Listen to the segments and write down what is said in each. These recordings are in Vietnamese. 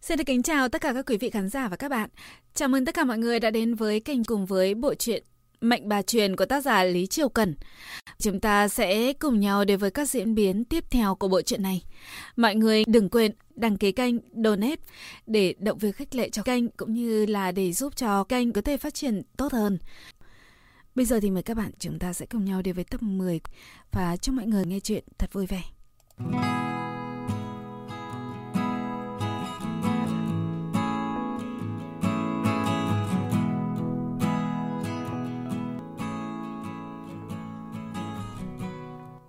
Xin được kính chào tất cả các quý vị khán giả và các bạn. Chào mừng tất cả mọi người đã đến với kênh cùng với bộ truyện Mệnh bà truyền của tác giả Lý Triều Cần. Chúng ta sẽ cùng nhau đến với các diễn biến tiếp theo của bộ truyện này. Mọi người đừng quên đăng ký kênh, donate để động viên khích lệ cho kênh cũng như là để giúp cho kênh có thể phát triển tốt hơn. Bây giờ thì mời các bạn chúng ta sẽ cùng nhau đến với tập 10 và chúc mọi người nghe chuyện thật vui vẻ.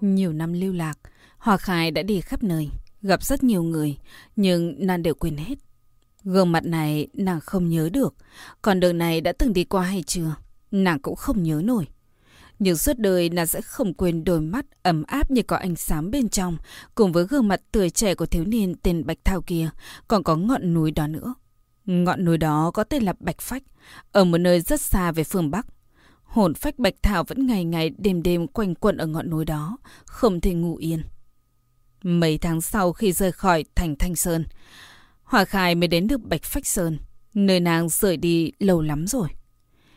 Nhiều năm lưu lạc, Hòa Khai đã đi khắp nơi, gặp rất nhiều người, nhưng nàng đều quên hết. Gương mặt này nàng không nhớ được, còn đường này đã từng đi qua hay chưa, nàng cũng không nhớ nổi. Nhưng suốt đời nàng sẽ không quên đôi mắt ấm áp như có ánh sáng bên trong, cùng với gương mặt tươi trẻ của thiếu niên tên Bạch Thao kia, còn có ngọn núi đó nữa. Ngọn núi đó có tên là Bạch Phách, ở một nơi rất xa về phương Bắc. Hồn phách Bạch Thảo vẫn ngày ngày đêm đêm quanh quẩn ở ngọn núi đó, không thể ngủ yên. Mấy tháng sau khi rời khỏi thành Thanh Sơn, Hòa Khai mới đến được Bạch Phách Sơn, nơi nàng rời đi lâu lắm rồi.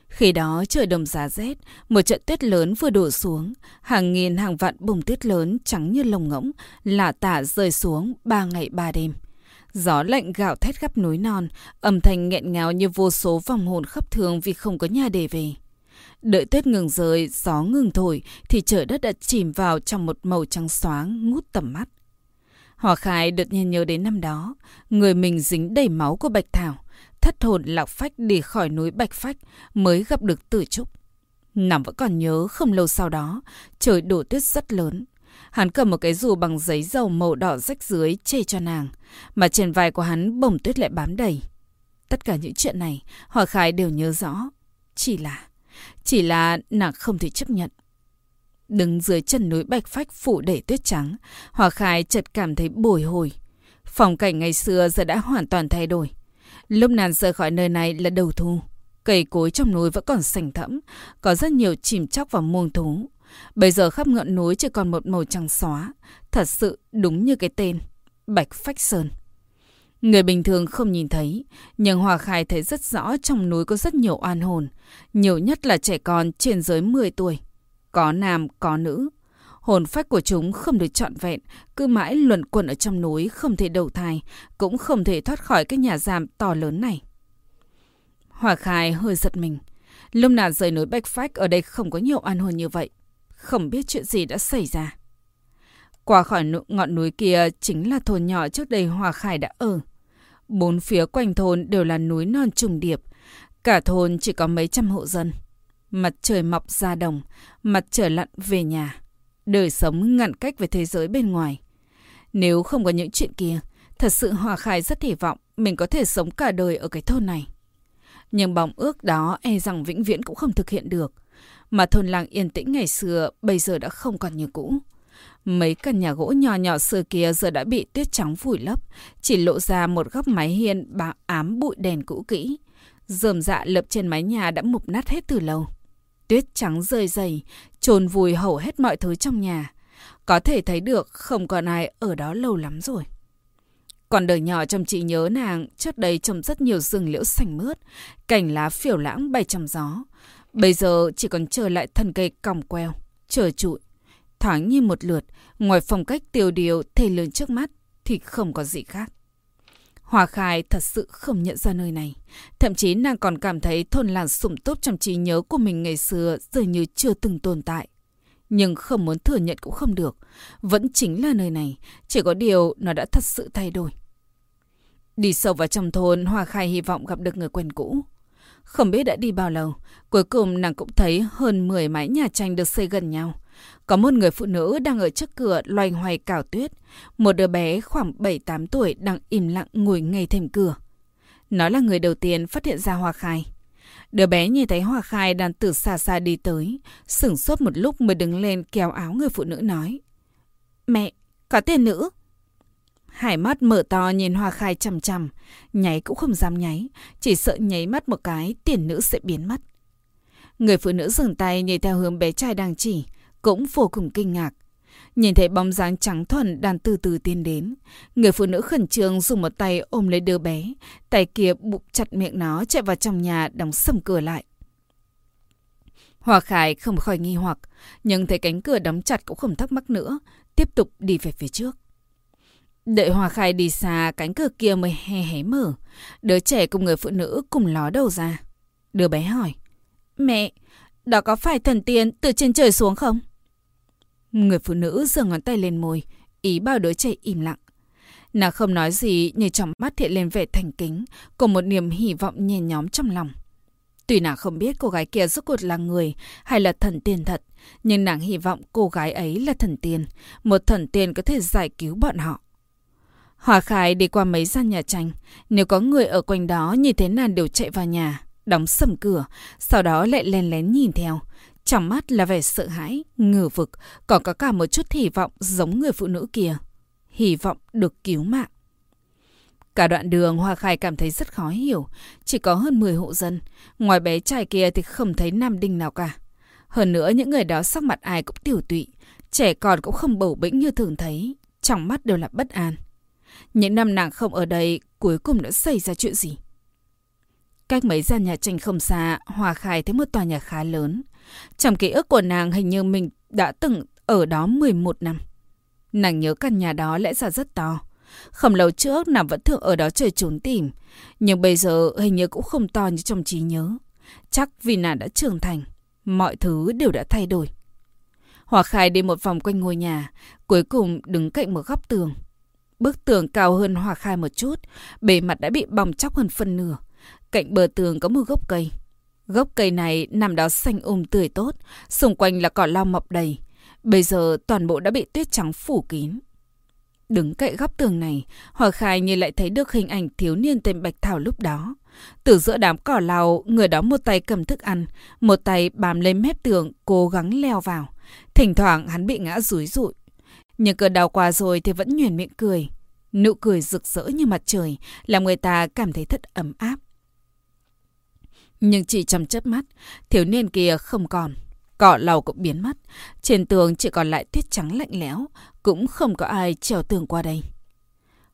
Khi đó trời đông giá rét, một trận tuyết lớn vừa đổ xuống, hàng nghìn hàng vạn bông tuyết lớn trắng như lồng ngỗng, lả tả rơi xuống ba ngày ba đêm. Gió lạnh gạo thét khắp núi non, âm thanh nghẹn ngào như vô số vòng hồn khắp thường vì không có nhà để về. Đợi tuyết ngừng rơi, gió ngừng thổi, thì trời đất đã chìm vào trong một màu trắng xoáng ngút tầm mắt. Hòa Khai đột nhiên nhớ đến năm đó, người mình dính đầy máu của Bạch Thảo, thất hồn lạc phách đi khỏi núi Bạch Phách mới gặp được Tử Trúc. Nằm vẫn còn nhớ không lâu sau đó, trời đổ tuyết rất lớn. Hắn cầm một cái dù bằng giấy dầu màu đỏ rách dưới chê cho nàng, mà trên vai của hắn bồng tuyết lại bám đầy. Tất cả những chuyện này, Hòa Khai đều nhớ rõ. Chỉ là... Chỉ là nàng không thể chấp nhận. Đứng dưới chân núi Bạch Phách phủ đầy tuyết trắng, Hòa Khai chợt cảm thấy bồi hồi. Phong cảnh ngày xưa giờ đã hoàn toàn thay đổi. Lúc nàng rời khỏi nơi này là đầu thu. Cây cối trong núi vẫn còn sành thẫm, có rất nhiều chìm chóc và muông thú. Bây giờ khắp ngọn núi chỉ còn một màu trắng xóa, thật sự đúng như cái tên, Bạch Phách Sơn. Người bình thường không nhìn thấy, nhưng Hòa Khai thấy rất rõ trong núi có rất nhiều oan hồn, nhiều nhất là trẻ con trên dưới 10 tuổi. Có nam, có nữ. Hồn phách của chúng không được trọn vẹn, cứ mãi luẩn quẩn ở trong núi, không thể đầu thai, cũng không thể thoát khỏi cái nhà giam to lớn này. Hòa Khai hơi giật mình. Lúc nào rời núi bách Phách ở đây không có nhiều oan hồn như vậy. Không biết chuyện gì đã xảy ra. Qua khỏi ngọn núi kia chính là thôn nhỏ trước đây Hòa Khai đã ở. Bốn phía quanh thôn đều là núi non trùng điệp. Cả thôn chỉ có mấy trăm hộ dân. Mặt trời mọc ra đồng, mặt trời lặn về nhà. Đời sống ngăn cách với thế giới bên ngoài. Nếu không có những chuyện kia, thật sự Hòa Khai rất hy vọng mình có thể sống cả đời ở cái thôn này. Nhưng bóng ước đó e rằng vĩnh viễn cũng không thực hiện được. Mà thôn làng yên tĩnh ngày xưa bây giờ đã không còn như cũ. Mấy căn nhà gỗ nhỏ nhỏ xưa kia giờ đã bị tuyết trắng vùi lấp, chỉ lộ ra một góc mái hiên bá ám bụi đèn cũ kỹ. Dườm dạ lập trên mái nhà đã mục nát hết từ lâu. Tuyết trắng rơi dày, trồn vùi hầu hết mọi thứ trong nhà. Có thể thấy được không còn ai ở đó lâu lắm rồi. Còn đời nhỏ trong chị nhớ nàng, trước đây trồng rất nhiều rừng liễu xanh mướt, cành lá phiểu lãng bay trong gió. Bây giờ chỉ còn chờ lại thân cây còng queo, chờ trụi. Thoáng như một lượt, ngoài phong cách tiêu điều thể lớn trước mắt thì không có gì khác. Hòa Khai thật sự không nhận ra nơi này. Thậm chí nàng còn cảm thấy thôn làng sụm túc trong trí nhớ của mình ngày xưa dường như chưa từng tồn tại. Nhưng không muốn thừa nhận cũng không được. Vẫn chính là nơi này, chỉ có điều nó đã thật sự thay đổi. Đi sâu vào trong thôn, Hòa Khai hy vọng gặp được người quen cũ. Không biết đã đi bao lâu, cuối cùng nàng cũng thấy hơn 10 mái nhà tranh được xây gần nhau. Có một người phụ nữ đang ở trước cửa loay hoay cào tuyết. Một đứa bé khoảng 7-8 tuổi đang im lặng ngồi ngay thềm cửa. Nó là người đầu tiên phát hiện ra Hoa Khai. Đứa bé nhìn thấy Hoa Khai đang từ xa xa đi tới, sửng sốt một lúc mới đứng lên kéo áo người phụ nữ nói. Mẹ, có tiền nữ. Hải mắt mở to nhìn Hoa Khai chằm chằm, nháy cũng không dám nháy, chỉ sợ nháy mắt một cái tiền nữ sẽ biến mất. Người phụ nữ dừng tay nhìn theo hướng bé trai đang chỉ, cũng vô cùng kinh ngạc. Nhìn thấy bóng dáng trắng thuần đang từ từ tiến đến. Người phụ nữ khẩn trương dùng một tay ôm lấy đứa bé. Tay kia bụng chặt miệng nó chạy vào trong nhà đóng sầm cửa lại. Hòa Khải không khỏi nghi hoặc, nhưng thấy cánh cửa đóng chặt cũng không thắc mắc nữa, tiếp tục đi về phía trước. Đợi Hòa Khải đi xa, cánh cửa kia mới hé hé mở. Đứa trẻ cùng người phụ nữ cùng ló đầu ra. Đứa bé hỏi, Mẹ, đó có phải thần tiên từ trên trời xuống không? Người phụ nữ giơ ngón tay lên môi, ý bảo đứa trẻ im lặng. Nàng không nói gì nhưng trong mắt hiện lên vẻ thành kính, cùng một niềm hy vọng nhen nhóm trong lòng. Tuy nàng không biết cô gái kia rốt cuộc là người hay là thần tiên thật, nhưng nàng hy vọng cô gái ấy là thần tiên, một thần tiên có thể giải cứu bọn họ. Hòa Khải đi qua mấy gian nhà tranh, nếu có người ở quanh đó nhìn thấy nàng đều chạy vào nhà, đóng sầm cửa, sau đó lại len lén nhìn theo. Trong mắt là vẻ sợ hãi, ngờ vực, còn có cả một chút hy vọng giống người phụ nữ kia. Hy vọng được cứu mạng. Cả đoạn đường Hoa Khai cảm thấy rất khó hiểu. Chỉ có hơn 10 hộ dân. Ngoài bé trai kia thì không thấy nam đinh nào cả. Hơn nữa những người đó sắc mặt ai cũng tiểu tụy. Trẻ con cũng không bầu bĩnh như thường thấy. Trong mắt đều là bất an. Những năm nàng không ở đây cuối cùng đã xảy ra chuyện gì? Cách mấy gian nhà tranh không xa, Hòa Khai thấy một tòa nhà khá lớn. Trong ký ức của nàng hình như mình đã từng ở đó 11 năm. Nàng nhớ căn nhà đó lẽ ra rất to. Không lâu trước nàng vẫn thường ở đó chơi trốn tìm. Nhưng bây giờ hình như cũng không to như trong trí nhớ. Chắc vì nàng đã trưởng thành. Mọi thứ đều đã thay đổi. Hòa Khai đi một vòng quanh ngôi nhà. Cuối cùng đứng cạnh một góc tường. Bức tường cao hơn Hòa Khai một chút. Bề mặt đã bị bong chóc hơn phân nửa. Cạnh bờ tường có một gốc cây. Gốc cây này nằm đó xanh um tươi tốt. Xung quanh là cỏ lau mọc đầy. Bây giờ toàn bộ đã bị tuyết trắng phủ kín. Đứng cạnh góc tường này, Hòa Khai như lại thấy được hình ảnh thiếu niên tên Bạch Thảo lúc đó. Từ giữa đám cỏ lau, người đó một tay cầm thức ăn, một tay bám lên mép tường, cố gắng leo vào. Thỉnh thoảng hắn bị ngã rúi rụi. Nhưng cơn đau qua rồi thì vẫn nhuyền miệng cười. Nụ cười rực rỡ như mặt trời, làm người ta cảm thấy thật ấm áp. Nhưng chỉ trong chớp mắt, thiếu niên kia không còn. Cỏ lau cũng biến mất. Trên tường chỉ còn lại tuyết trắng lạnh lẽo. Cũng không có ai trèo tường qua đây.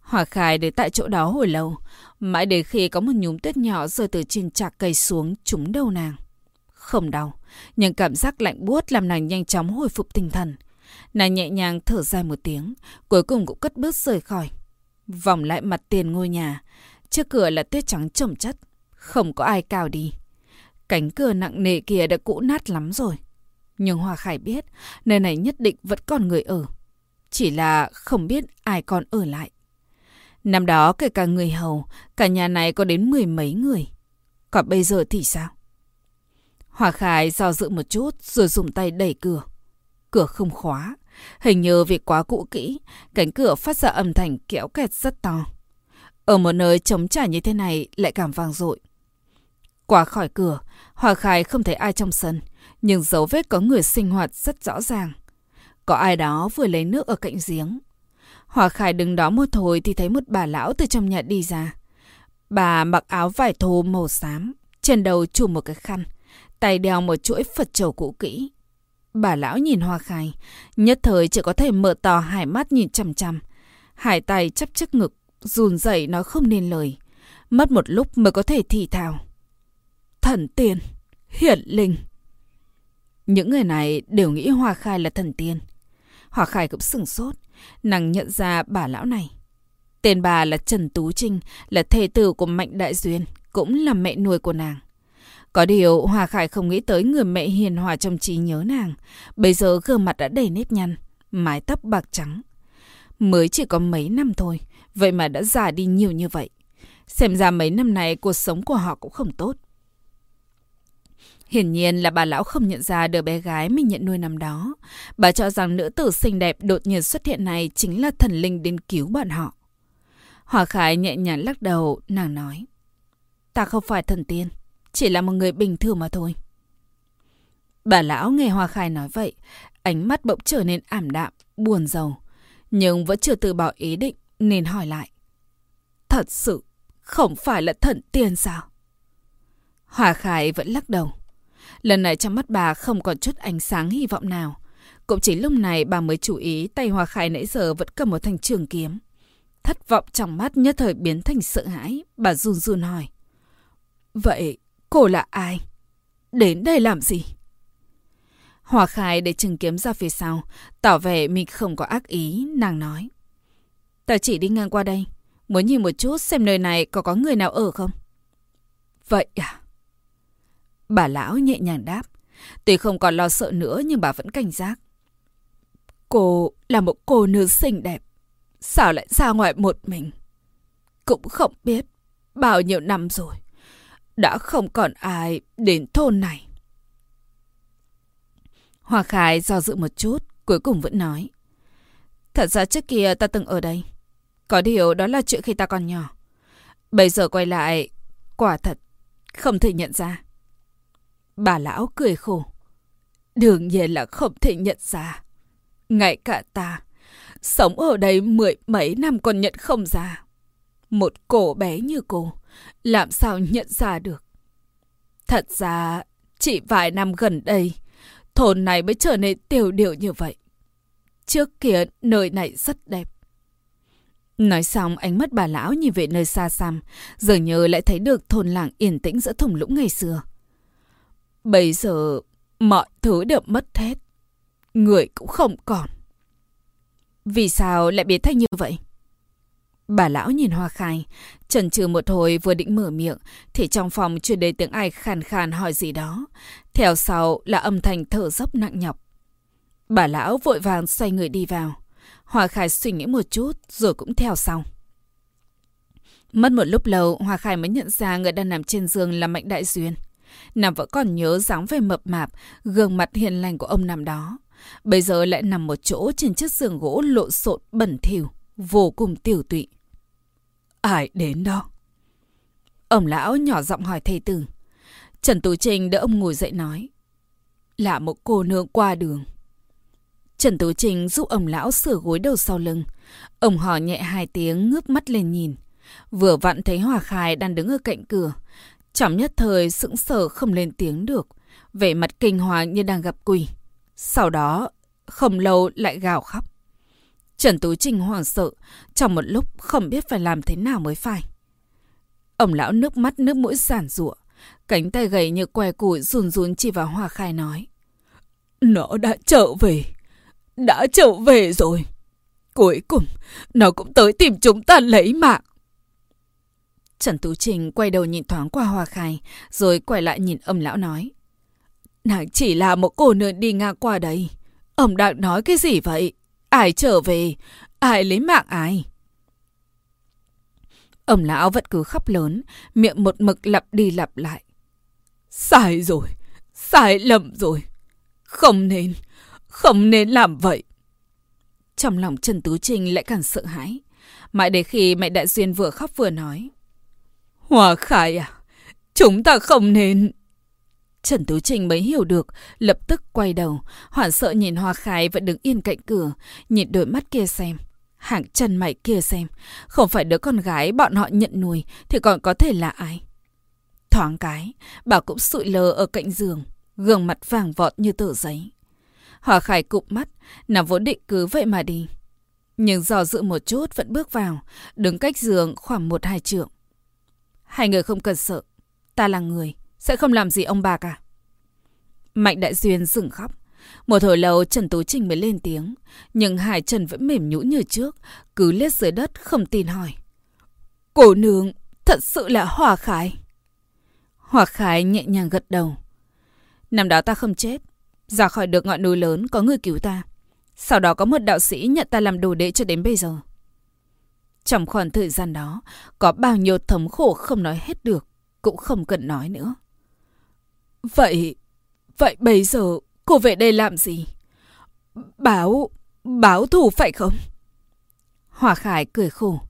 hòa khai để tại chỗ đó hồi lâu. Mãi đến khi có một nhúm tuyết nhỏ rơi từ trên chạc cây xuống trúng đầu nàng. Không đau. Nhưng cảm giác lạnh buốt làm nàng nhanh chóng hồi phục tinh thần. Nàng nhẹ nhàng thở dài một tiếng. Cuối cùng cũng cất bước rời khỏi. Vòng lại mặt tiền ngôi nhà. Trước cửa là tuyết trắng trồng chất. Không có ai cào đi. Cánh cửa nặng nề kia đã cũ nát lắm rồi. Nhưng hòa Khải biết, nơi này nhất định vẫn còn người ở. Chỉ là không biết ai còn ở lại. Năm đó kể cả người hầu, cả nhà này có đến mười mấy người. Còn bây giờ thì sao? Hòa Khải do dự một chút rồi dùng tay đẩy cửa. Cửa không khóa. Hình như vì quá cũ kỹ, cánh cửa phát ra âm thanh kéo kẹt rất to. Ở một nơi trống trải như thế này lại càng vang dội. Qua khỏi cửa, Hòa Khải không thấy ai trong sân nhưng dấu vết có người sinh hoạt rất rõ ràng. Có ai đó vừa lấy nước ở cạnh giếng. Hòa Khải đứng đó một hồi thì thấy một bà lão từ trong nhà đi ra. Bà mặc áo vải thô màu xám, trên đầu trùm một cái khăn, tay đeo một chuỗi Phật trầu cũ kỹ. Bà lão nhìn Hoa Khai, nhất thời chỉ có thể mở to hai mắt nhìn chằm chằm. Hai tay chấp trước ngực, run rẩy nói không nên lời. Mất một lúc mới có thể thì thào. Thần tiên, hiển linh. Những người này đều nghĩ Hoa Khai là thần tiên. Hoa Khai cũng sửng sốt, nàng nhận ra bà lão này. Tên bà là Trần Tú Trinh, là thê tử của Mạnh Đại Duyên, cũng là mẹ nuôi của nàng. Có điều Hòa Khải không nghĩ tới người mẹ hiền hòa trong trí nhớ nàng. Bây giờ gương mặt đã đầy nếp nhăn, mái tóc bạc trắng. Mới chỉ có mấy năm thôi, vậy mà đã già đi nhiều như vậy. Xem ra mấy năm này cuộc sống của họ cũng không tốt. Hiển nhiên là bà lão không nhận ra đứa bé gái mình nhận nuôi năm đó. Bà cho rằng nữ tử xinh đẹp đột nhiên xuất hiện này chính là thần linh đến cứu bọn họ. Hòa Khải nhẹ nhàng lắc đầu, nàng nói. Ta không phải thần tiên, chỉ là một người bình thường mà thôi. Bà lão nghe Hoa Khai nói vậy, ánh mắt bỗng trở nên ảm đạm, buồn rầu. Nhưng vẫn chưa từ bỏ ý định, nên hỏi lại. Thật sự, không phải là thần tiên sao? Hòa Khai vẫn lắc đầu. Lần này trong mắt bà không còn chút ánh sáng hy vọng nào. Cũng chỉ lúc này bà mới chú ý tay Hoa Khai nãy giờ vẫn cầm một thanh trường kiếm. Thất vọng trong mắt nhất thời biến thành sợ hãi, bà run run hỏi. Vậy cô là ai? Đến đây làm gì? Hòa Khai để trường kiếm ra phía sau, tỏ vẻ mình không có ác ý, nàng nói. Ta chỉ đi ngang qua đây, muốn nhìn một chút xem nơi này có có người nào ở không? Vậy à? Bà lão nhẹ nhàng đáp. Tuy không còn lo sợ nữa nhưng bà vẫn cảnh giác. Cô là một cô nữ xinh đẹp. Sao lại ra ngoài một mình? Cũng không biết. Bao nhiêu năm rồi. Đã không còn ai đến thôn này. Hoa Khai do dự một chút, cuối cùng vẫn nói. Thật ra trước kia ta từng ở đây. Có điều đó là chuyện khi ta còn nhỏ. Bây giờ quay lại, quả thật, không thể nhận ra. Bà lão cười khổ. Đương nhiên là không thể nhận ra. Ngay cả ta, sống ở đây mười mấy năm còn nhận không ra. Một cổ bé như cô, làm sao nhận ra được? Thật ra, chỉ vài năm gần đây, thôn này mới trở nên tiểu điệu như vậy. Trước kia, nơi này rất đẹp. Nói xong, ánh mắt bà lão nhìn về nơi xa xăm, dường như lại thấy được thôn làng yên tĩnh giữa thùng lũng ngày xưa. Bây giờ, mọi thứ đều mất hết. Người cũng không còn. Vì sao lại biến thành như vậy? Bà lão nhìn Hoa Khai, chần chừ một hồi vừa định mở miệng, thì trong phòng truyền đến tiếng ai khàn khàn hỏi gì đó. Theo sau là âm thanh thở dốc nặng nhọc. Bà lão vội vàng xoay người đi vào. Hoa Khai suy nghĩ một chút rồi cũng theo sau. Mất một lúc lâu, Hoa Khai mới nhận ra người đang nằm trên giường là Mạnh Đại Duyên nam vẫn còn nhớ dáng vẻ mập mạp, gương mặt hiền lành của ông nằm đó. Bây giờ lại nằm một chỗ trên chiếc giường gỗ lộn xộn bẩn thỉu, vô cùng tiểu tụy. Ai đến đó? Ông lão nhỏ giọng hỏi thầy tử. Trần Tú Trinh đỡ ông ngồi dậy nói. Là một cô nương qua đường. Trần Tú Trinh giúp ông lão sửa gối đầu sau lưng. Ông hò nhẹ hai tiếng ngước mắt lên nhìn. Vừa vặn thấy Hòa Khai đang đứng ở cạnh cửa. Trọng nhất thời sững sờ không lên tiếng được. Vẻ mặt kinh hoàng như đang gặp quỷ. Sau đó, không lâu lại gào khóc. Trần Tú Trinh hoảng sợ, trong một lúc không biết phải làm thế nào mới phải. Ông lão nước mắt nước mũi giản rụa, cánh tay gầy như que củi run run chỉ vào Hoa Khai nói. Nó đã trở về, đã trở về rồi. Cuối cùng, nó cũng tới tìm chúng ta lấy mạng. Trần Tú Trình quay đầu nhìn thoáng qua Hoa Khai, rồi quay lại nhìn ông lão nói. Nàng chỉ là một cô nương đi ngang qua đây. Ông đang nói cái gì vậy? Ai trở về? Ai lấy mạng ai? Ông lão vẫn cứ khóc lớn, miệng một mực lặp đi lặp lại. Sai rồi, sai lầm rồi. Không nên, không nên làm vậy. Trong lòng Trần Tú Trinh lại càng sợ hãi. Mãi đến khi mẹ Đại Duyên vừa khóc vừa nói. Hòa Khải à, chúng ta không nên... Trần Tú Trình mới hiểu được, lập tức quay đầu, hoảng sợ nhìn Hoa Khải vẫn đứng yên cạnh cửa, nhìn đôi mắt kia xem. Hàng chân mày kia xem, không phải đứa con gái bọn họ nhận nuôi thì còn có thể là ai? Thoáng cái, bà cũng sụi lờ ở cạnh giường, gương mặt vàng vọt như tờ giấy. Hoa Khải cụp mắt, nằm vốn định cứ vậy mà đi. Nhưng dò dự một chút vẫn bước vào, đứng cách giường khoảng một hai trượng. Hai người không cần sợ, ta là người, sẽ không làm gì ông bà cả. Mạnh Đại Duyên dừng khóc. Một hồi lâu Trần Tú Trinh mới lên tiếng, nhưng hai chân vẫn mềm nhũn như trước, cứ lết dưới đất không tin hỏi. Cổ nương, thật sự là Hòa Khải. Hòa Khải nhẹ nhàng gật đầu. Năm đó ta không chết, ra khỏi được ngọn núi lớn có người cứu ta. Sau đó có một đạo sĩ nhận ta làm đồ đệ cho đến bây giờ. Trong khoảng thời gian đó, có bao nhiêu thống khổ không nói hết được, cũng không cần nói nữa. Vậy, vậy bây giờ cô về đây làm gì? Báo, báo thù phải không? Hòa Khải cười khổ.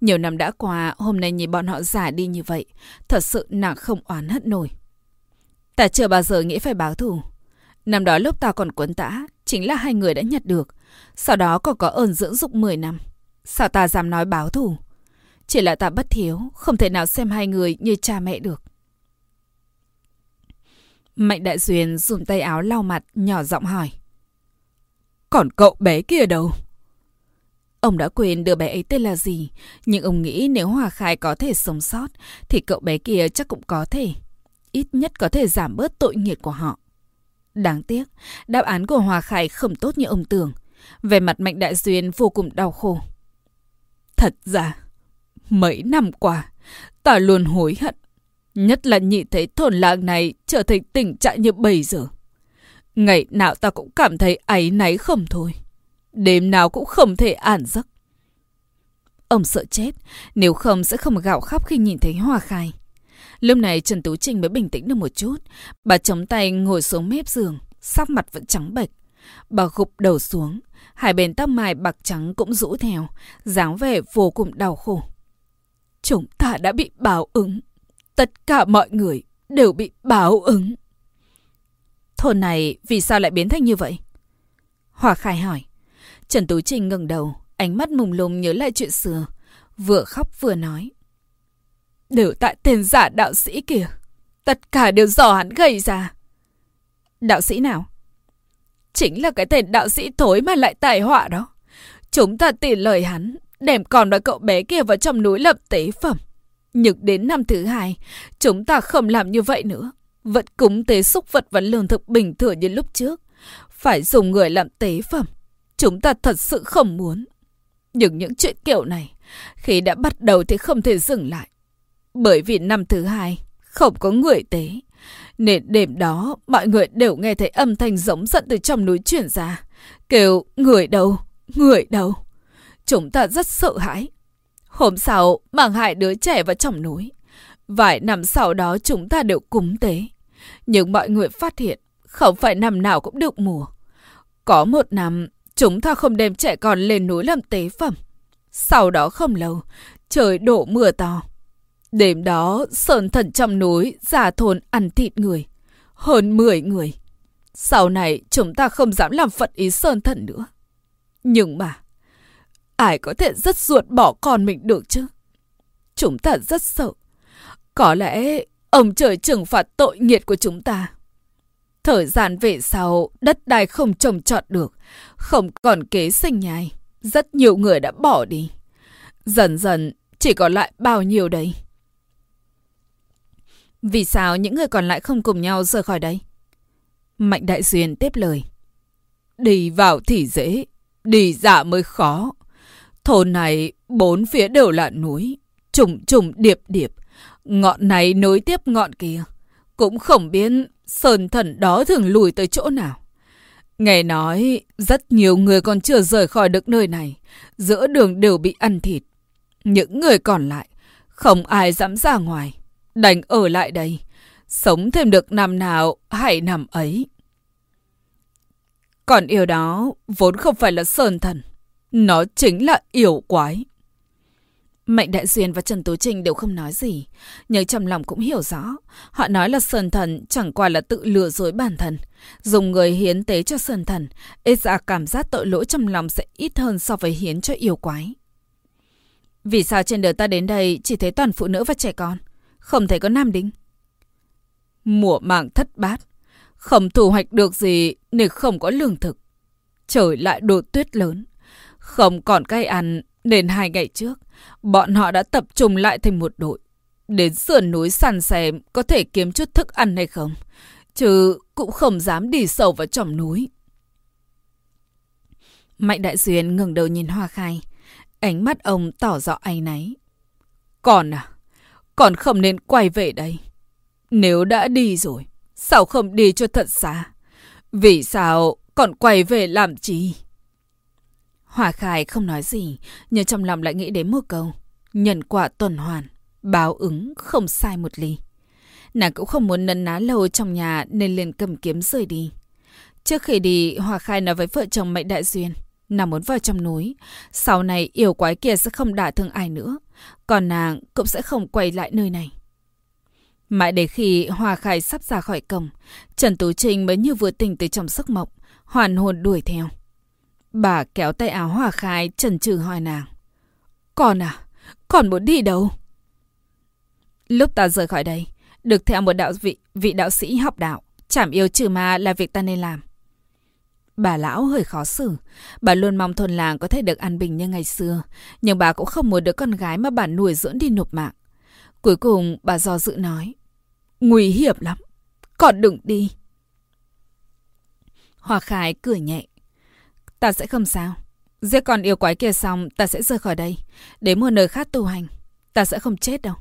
Nhiều năm đã qua, hôm nay nhìn bọn họ giả đi như vậy, thật sự nàng không oán hận nổi. Ta chưa bao giờ nghĩ phải báo thù. Năm đó lúc ta còn quấn tã, chính là hai người đã nhặt được. Sau đó còn có ơn dưỡng dục 10 năm. Sao ta dám nói báo thù? Chỉ là ta bất thiếu, không thể nào xem hai người như cha mẹ được. Mạnh Đại Duyên dùng tay áo lau mặt, nhỏ giọng hỏi. Còn cậu bé kia đâu? Ông đã quên đứa bé ấy tên là gì, nhưng ông nghĩ nếu Hòa Khai có thể sống sót, thì cậu bé kia chắc cũng có thể. Ít nhất có thể giảm bớt tội nghiệt của họ. Đáng tiếc, đáp án của Hòa Khai không tốt như ông tưởng. Về mặt Mạnh Đại Duyên vô cùng đau khổ. Thật ra, mấy năm qua, ta luôn hối hận. Nhất là nhị thấy thôn làng này trở thành tình trạng như bây giờ. Ngày nào ta cũng cảm thấy áy náy không thôi. Đêm nào cũng không thể an giấc. Ông sợ chết, nếu không sẽ không gạo khóc khi nhìn thấy Hoa Khai. Lúc này Trần Tú Trinh mới bình tĩnh được một chút. Bà chống tay ngồi xuống mép giường, sắc mặt vẫn trắng bệch. Bà gục đầu xuống, hai bên tóc mài bạc trắng cũng rũ theo, dáng vẻ vô cùng đau khổ. Chúng ta đã bị báo ứng. Tất cả mọi người đều bị báo ứng. Thôn này vì sao lại biến thành như vậy? Hòa Khai hỏi. Trần Tú Trinh ngẩng đầu, ánh mắt mùng lùng nhớ lại chuyện xưa. Vừa khóc vừa nói. Đều tại tên giả đạo sĩ kìa. Tất cả đều do hắn gây ra. Đạo sĩ nào? Chính là cái tên đạo sĩ thối mà lại tài họa đó. Chúng ta tỉ lời hắn, đem còn và cậu bé kia vào trong núi lập tế phẩm. Nhưng đến năm thứ hai, chúng ta không làm như vậy nữa. Vẫn cúng tế xúc vật và lương thực bình thường như lúc trước. Phải dùng người làm tế phẩm. Chúng ta thật sự không muốn. Nhưng những chuyện kiểu này, khi đã bắt đầu thì không thể dừng lại. Bởi vì năm thứ hai, không có người tế. Nên đêm đó, mọi người đều nghe thấy âm thanh giống giận từ trong núi chuyển ra. Kêu, người đâu, người đâu. Chúng ta rất sợ hãi. Hôm sau, mang hai đứa trẻ vào trong núi. Vài năm sau đó chúng ta đều cúng tế. Nhưng mọi người phát hiện, không phải năm nào cũng được mùa. Có một năm, chúng ta không đem trẻ con lên núi làm tế phẩm. Sau đó không lâu, trời đổ mưa to. Đêm đó, sơn thần trong núi giả thôn ăn thịt người. Hơn 10 người. Sau này, chúng ta không dám làm phật ý sơn thần nữa. Nhưng mà, ai có thể rất ruột bỏ con mình được chứ? Chúng ta rất sợ. Có lẽ ông trời trừng phạt tội nghiệt của chúng ta. Thời gian về sau, đất đai không trồng trọt được, không còn kế sinh nhai. Rất nhiều người đã bỏ đi. Dần dần, chỉ còn lại bao nhiêu đấy? Vì sao những người còn lại không cùng nhau rời khỏi đây? Mạnh Đại Duyên tiếp lời. Đi vào thì dễ, đi dạ mới khó. Thôn này bốn phía đều là núi, trùng trùng điệp điệp. Ngọn này nối tiếp ngọn kia. Cũng không biết sơn thần đó thường lùi tới chỗ nào. Nghe nói rất nhiều người còn chưa rời khỏi được nơi này. Giữa đường đều bị ăn thịt. Những người còn lại, không ai dám ra ngoài. Đành ở lại đây. Sống thêm được năm nào, hãy năm ấy. Còn yêu đó vốn không phải là sơn thần. Nó chính là yêu quái. Mạnh Đại Duyên và Trần Tú Trinh đều không nói gì, nhưng trong lòng cũng hiểu rõ. Họ nói là Sơn Thần chẳng qua là tự lừa dối bản thân. Dùng người hiến tế cho Sơn Thần, ít ra cảm giác tội lỗi trong lòng sẽ ít hơn so với hiến cho yêu quái. Vì sao trên đời ta đến đây chỉ thấy toàn phụ nữ và trẻ con, không thể có nam đính? Mùa màng thất bát, không thu hoạch được gì nên không có lương thực. Trời lại đổ tuyết lớn, không còn cây ăn nên hai ngày trước, bọn họ đã tập trung lại thành một đội. Đến sườn núi săn xem có thể kiếm chút thức ăn hay không. Chứ cũng không dám đi sâu vào trong núi. Mạnh Đại Duyên ngừng đầu nhìn Hoa Khai. Ánh mắt ông tỏ rõ áy náy. Còn à, còn không nên quay về đây. Nếu đã đi rồi, sao không đi cho thật xa? Vì sao còn quay về làm chi? Hòa Khai không nói gì, nhưng trong lòng lại nghĩ đến một câu. Nhân quả tuần hoàn, báo ứng không sai một ly. Nàng cũng không muốn nấn ná lâu trong nhà nên liền cầm kiếm rời đi. Trước khi đi, Hòa Khai nói với vợ chồng Mạnh Đại Duyên. Nàng muốn vào trong núi. Sau này yêu quái kia sẽ không đả thương ai nữa. Còn nàng cũng sẽ không quay lại nơi này. Mãi đến khi Hòa Khai sắp ra khỏi cổng, Trần Tú Trinh mới như vừa tỉnh từ trong giấc mộng, hoàn hồn đuổi theo. Bà kéo tay áo Hòa Khai trần trừ hỏi nàng. Con à, còn muốn đi đâu? Lúc ta rời khỏi đây, được theo một đạo vị, vị đạo sĩ học đạo, chảm yêu trừ ma là việc ta nên làm. Bà lão hơi khó xử. Bà luôn mong thôn làng có thể được an bình như ngày xưa. Nhưng bà cũng không muốn đứa con gái mà bà nuôi dưỡng đi nộp mạng. Cuối cùng bà do dự nói. Nguy hiểm lắm. Còn đừng đi. Hoa Khải cười nhẹ. Ta sẽ không sao. Giết con yêu quái kia xong, ta sẽ rời khỏi đây. Đến một nơi khác tu hành. Ta sẽ không chết đâu.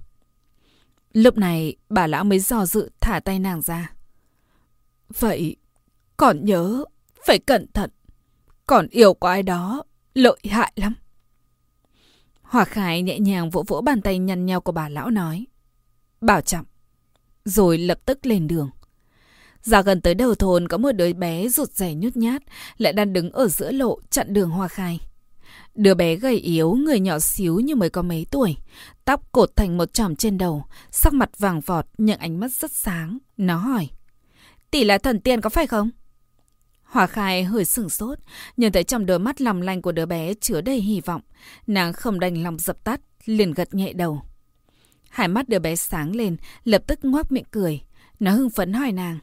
Lúc này, bà lão mới dò dự thả tay nàng ra. Vậy, còn nhớ, phải cẩn thận. Còn yêu quái đó, lợi hại lắm. Hòa Khải nhẹ nhàng vỗ vỗ bàn tay nhăn nhau của bà lão nói. Bảo trọng. Rồi lập tức lên đường. Ra gần tới đầu thôn có một đứa bé rụt rẻ nhút nhát, lại đang đứng ở giữa lộ chặn đường Hoa Khai. Đứa bé gầy yếu, người nhỏ xíu như mới có mấy tuổi. Tóc cột thành một chòm trên đầu, sắc mặt vàng vọt nhưng ánh mắt rất sáng. Nó hỏi. Tỷ là thần tiên có phải không? Hòa khai hơi sừng sốt, nhìn thấy trong đôi mắt lòng lanh của đứa bé chứa đầy hy vọng. Nàng không đành lòng dập tắt, liền gật nhẹ đầu. Hai mắt đứa bé sáng lên, lập tức ngoác miệng cười. Nó hưng phấn hỏi nàng.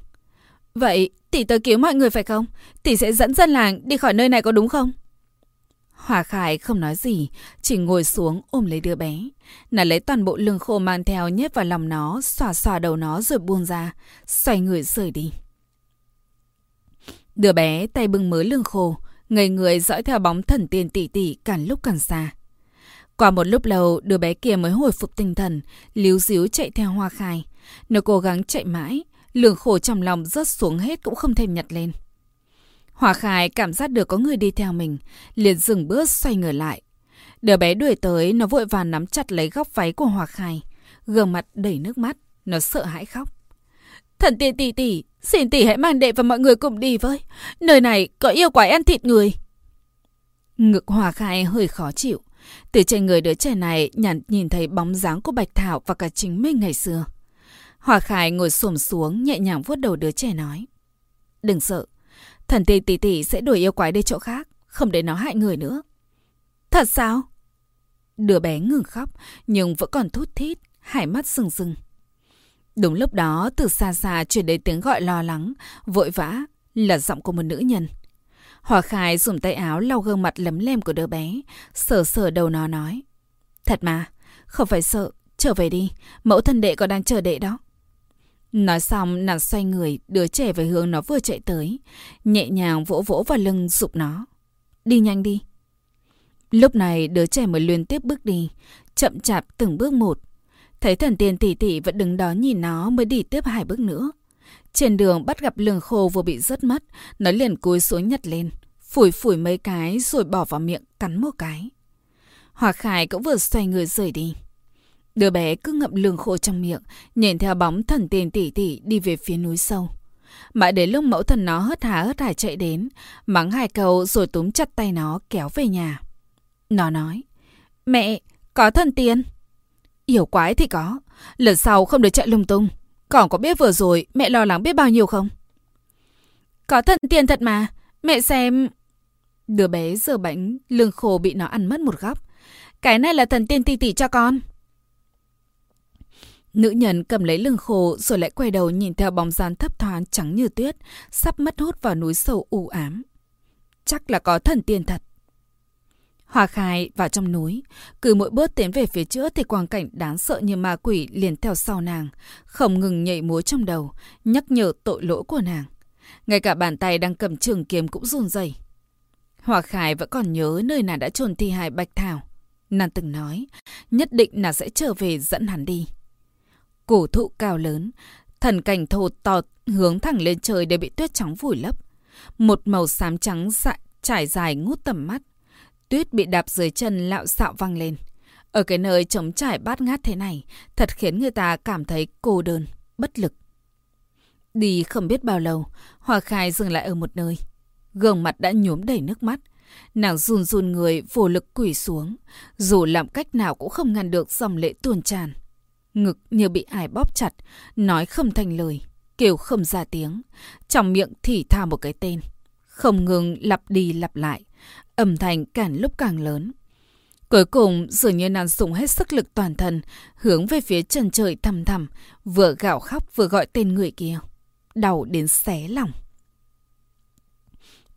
Vậy tỷ tới cứu mọi người phải không? Tỷ sẽ dẫn dân làng đi khỏi nơi này có đúng không? Hòa Khải không nói gì, chỉ ngồi xuống ôm lấy đứa bé. Nàng lấy toàn bộ lương khô mang theo nhét vào lòng nó, xòa xòa đầu nó rồi buông ra, xoay người rời đi. Đứa bé tay bưng mớ lương khô, ngây người dõi theo bóng thần tiên tỷ tỷ càng lúc càng xa. Qua một lúc lâu, đứa bé kia mới hồi phục tinh thần, líu díu chạy theo Hoa Khai. Nó cố gắng chạy mãi, lường khổ trong lòng rớt xuống hết cũng không thèm nhặt lên. Hoa Khai cảm giác được có người đi theo mình, liền dừng bước xoay người lại. Đứa bé đuổi tới, nó vội vàng nắm chặt lấy góc váy của Hoa Khai. Gương mặt đầy nước mắt, nó sợ hãi khóc. Thần tiên tỷ tỷ, xin tỷ hãy mang đệ và mọi người cùng đi với. Nơi này có yêu quái ăn thịt người. Ngực Hòa Khai hơi khó chịu. Từ trên người đứa trẻ này nhàn nhìn thấy bóng dáng của Bạch Thảo và cả chính mình ngày xưa. Hòa Khai ngồi xổm xuống nhẹ nhàng vuốt đầu đứa trẻ nói. Đừng sợ, thần tiên tỷ tỷ sẽ đuổi yêu quái đi chỗ khác, không để nó hại người nữa. Thật sao? Đứa bé ngừng khóc, nhưng vẫn còn thút thít, hai mắt rừng rừng. Đúng lúc đó, từ xa xa chuyển đến tiếng gọi lo lắng, vội vã, là giọng của một nữ nhân. Hòa Khai dùng tay áo lau gương mặt lấm lem của đứa bé, sờ sờ đầu nó nói. Thật mà, không phải sợ, trở về đi, mẫu thân đệ còn đang chờ đệ đó. Nói xong, nàng xoay người, đứa trẻ về hướng nó vừa chạy tới, nhẹ nhàng vỗ vỗ vào lưng dục nó. Đi nhanh đi. Lúc này, đứa trẻ mới liên tiếp bước đi, chậm chạp từng bước một. Thấy thần tiên tỷ tỷ vẫn đứng đó nhìn nó mới đi tiếp hai bước nữa. Trên đường bắt gặp lường khô vừa bị rớt mất, nó liền cúi xuống nhặt lên, phủi phủi mấy cái rồi bỏ vào miệng cắn một cái. Hòa Khải cũng vừa xoay người rời đi. Đứa bé cứ ngậm lường khô trong miệng, nhìn theo bóng thần tiên tỷ tỷ đi về phía núi sâu. Mãi đến lúc mẫu thần nó hớt hà hớt hải chạy đến, mắng hai câu rồi túm chặt tay nó kéo về nhà. Nó nói, mẹ, có thần tiên. Hiểu quái thì có, lần sau không được chạy lung tung. Còn có biết vừa rồi mẹ lo lắng biết bao nhiêu không? Có thần tiên thật mà, mẹ xem... Đứa bé giờ bánh, lương khô bị nó ăn mất một góc. Cái này là thần tiên tỷ tỷ cho con. Nữ nhân cầm lấy lưng khô rồi lại quay đầu nhìn theo bóng dáng thấp thoáng trắng như tuyết, sắp mất hút vào núi sâu u ám. Chắc là có thần tiên thật. Hòa khai vào trong núi, cứ mỗi bước tiến về phía trước thì quang cảnh đáng sợ như ma quỷ liền theo sau nàng, không ngừng nhảy múa trong đầu, nhắc nhở tội lỗi của nàng. Ngay cả bàn tay đang cầm trường kiếm cũng run rẩy. Hòa khai vẫn còn nhớ nơi nàng đã trồn thi hài Bạch Thảo. Nàng từng nói, nhất định nàng sẽ trở về dẫn hắn đi. Cổ thụ cao lớn, thần cảnh thô to hướng thẳng lên trời đều bị tuyết trắng vùi lấp. Một màu xám trắng dại, trải dài ngút tầm mắt. Tuyết bị đạp dưới chân lạo xạo văng lên. Ở cái nơi trống trải bát ngát thế này, thật khiến người ta cảm thấy cô đơn, bất lực. Đi không biết bao lâu, Hòa Khai dừng lại ở một nơi. Gương mặt đã nhuốm đầy nước mắt. Nàng run run người, vô lực quỷ xuống. Dù làm cách nào cũng không ngăn được dòng lệ tuôn tràn. Ngực như bị ai bóp chặt, nói không thành lời, kêu không ra tiếng. Trong miệng thì tha một cái tên. Không ngừng lặp đi lặp lại, âm thanh càng lúc càng lớn. Cuối cùng, dường như nàng dùng hết sức lực toàn thân, hướng về phía trần trời thầm thầm, vừa gạo khóc vừa gọi tên người kia. Đau đến xé lòng.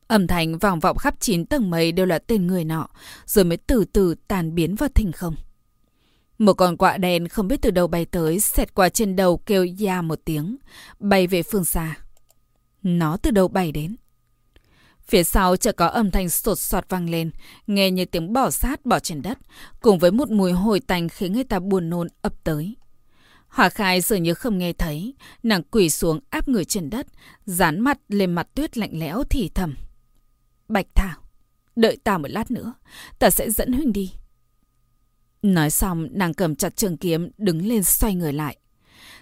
Âm thanh vòng vọng khắp chín tầng mây đều là tên người nọ, rồi mới từ từ tàn biến vào thình không. Một con quạ đen không biết từ đâu bay tới, xẹt qua trên đầu kêu ya một tiếng, bay về phương xa. Nó từ đâu bay đến? Phía sau chợt có âm thanh sột soạt vang lên, nghe như tiếng bỏ sát bỏ trên đất, cùng với một mùi hồi tành khiến người ta buồn nôn ập tới. Hỏa khai dường như không nghe thấy, nàng quỳ xuống áp người trên đất, dán mặt lên mặt tuyết lạnh lẽo thì thầm. Bạch Thảo, đợi ta một lát nữa, ta sẽ dẫn Huynh đi. Nói xong, nàng cầm chặt trường kiếm, đứng lên xoay người lại.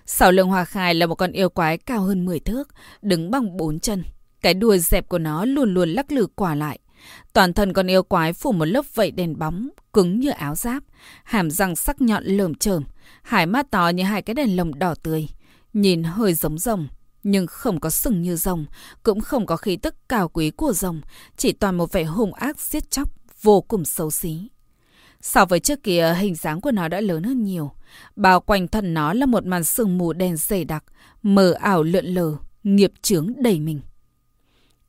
Sau lưng hòa Khai là một con yêu quái cao hơn 10 thước, đứng bằng bốn chân. Cái đuôi dẹp của nó luôn luôn lắc lư quả lại. Toàn thân con yêu quái phủ một lớp vảy đèn bóng, cứng như áo giáp, hàm răng sắc nhọn lởm chởm, hải mắt to như hai cái đèn lồng đỏ tươi, nhìn hơi giống rồng, nhưng không có sừng như rồng, cũng không có khí tức cao quý của rồng, chỉ toàn một vẻ hung ác giết chóc, vô cùng xấu xí. So với trước kia, hình dáng của nó đã lớn hơn nhiều. Bao quanh thân nó là một màn sương mù đen dày đặc, mờ ảo lượn lờ, nghiệp chướng đầy mình.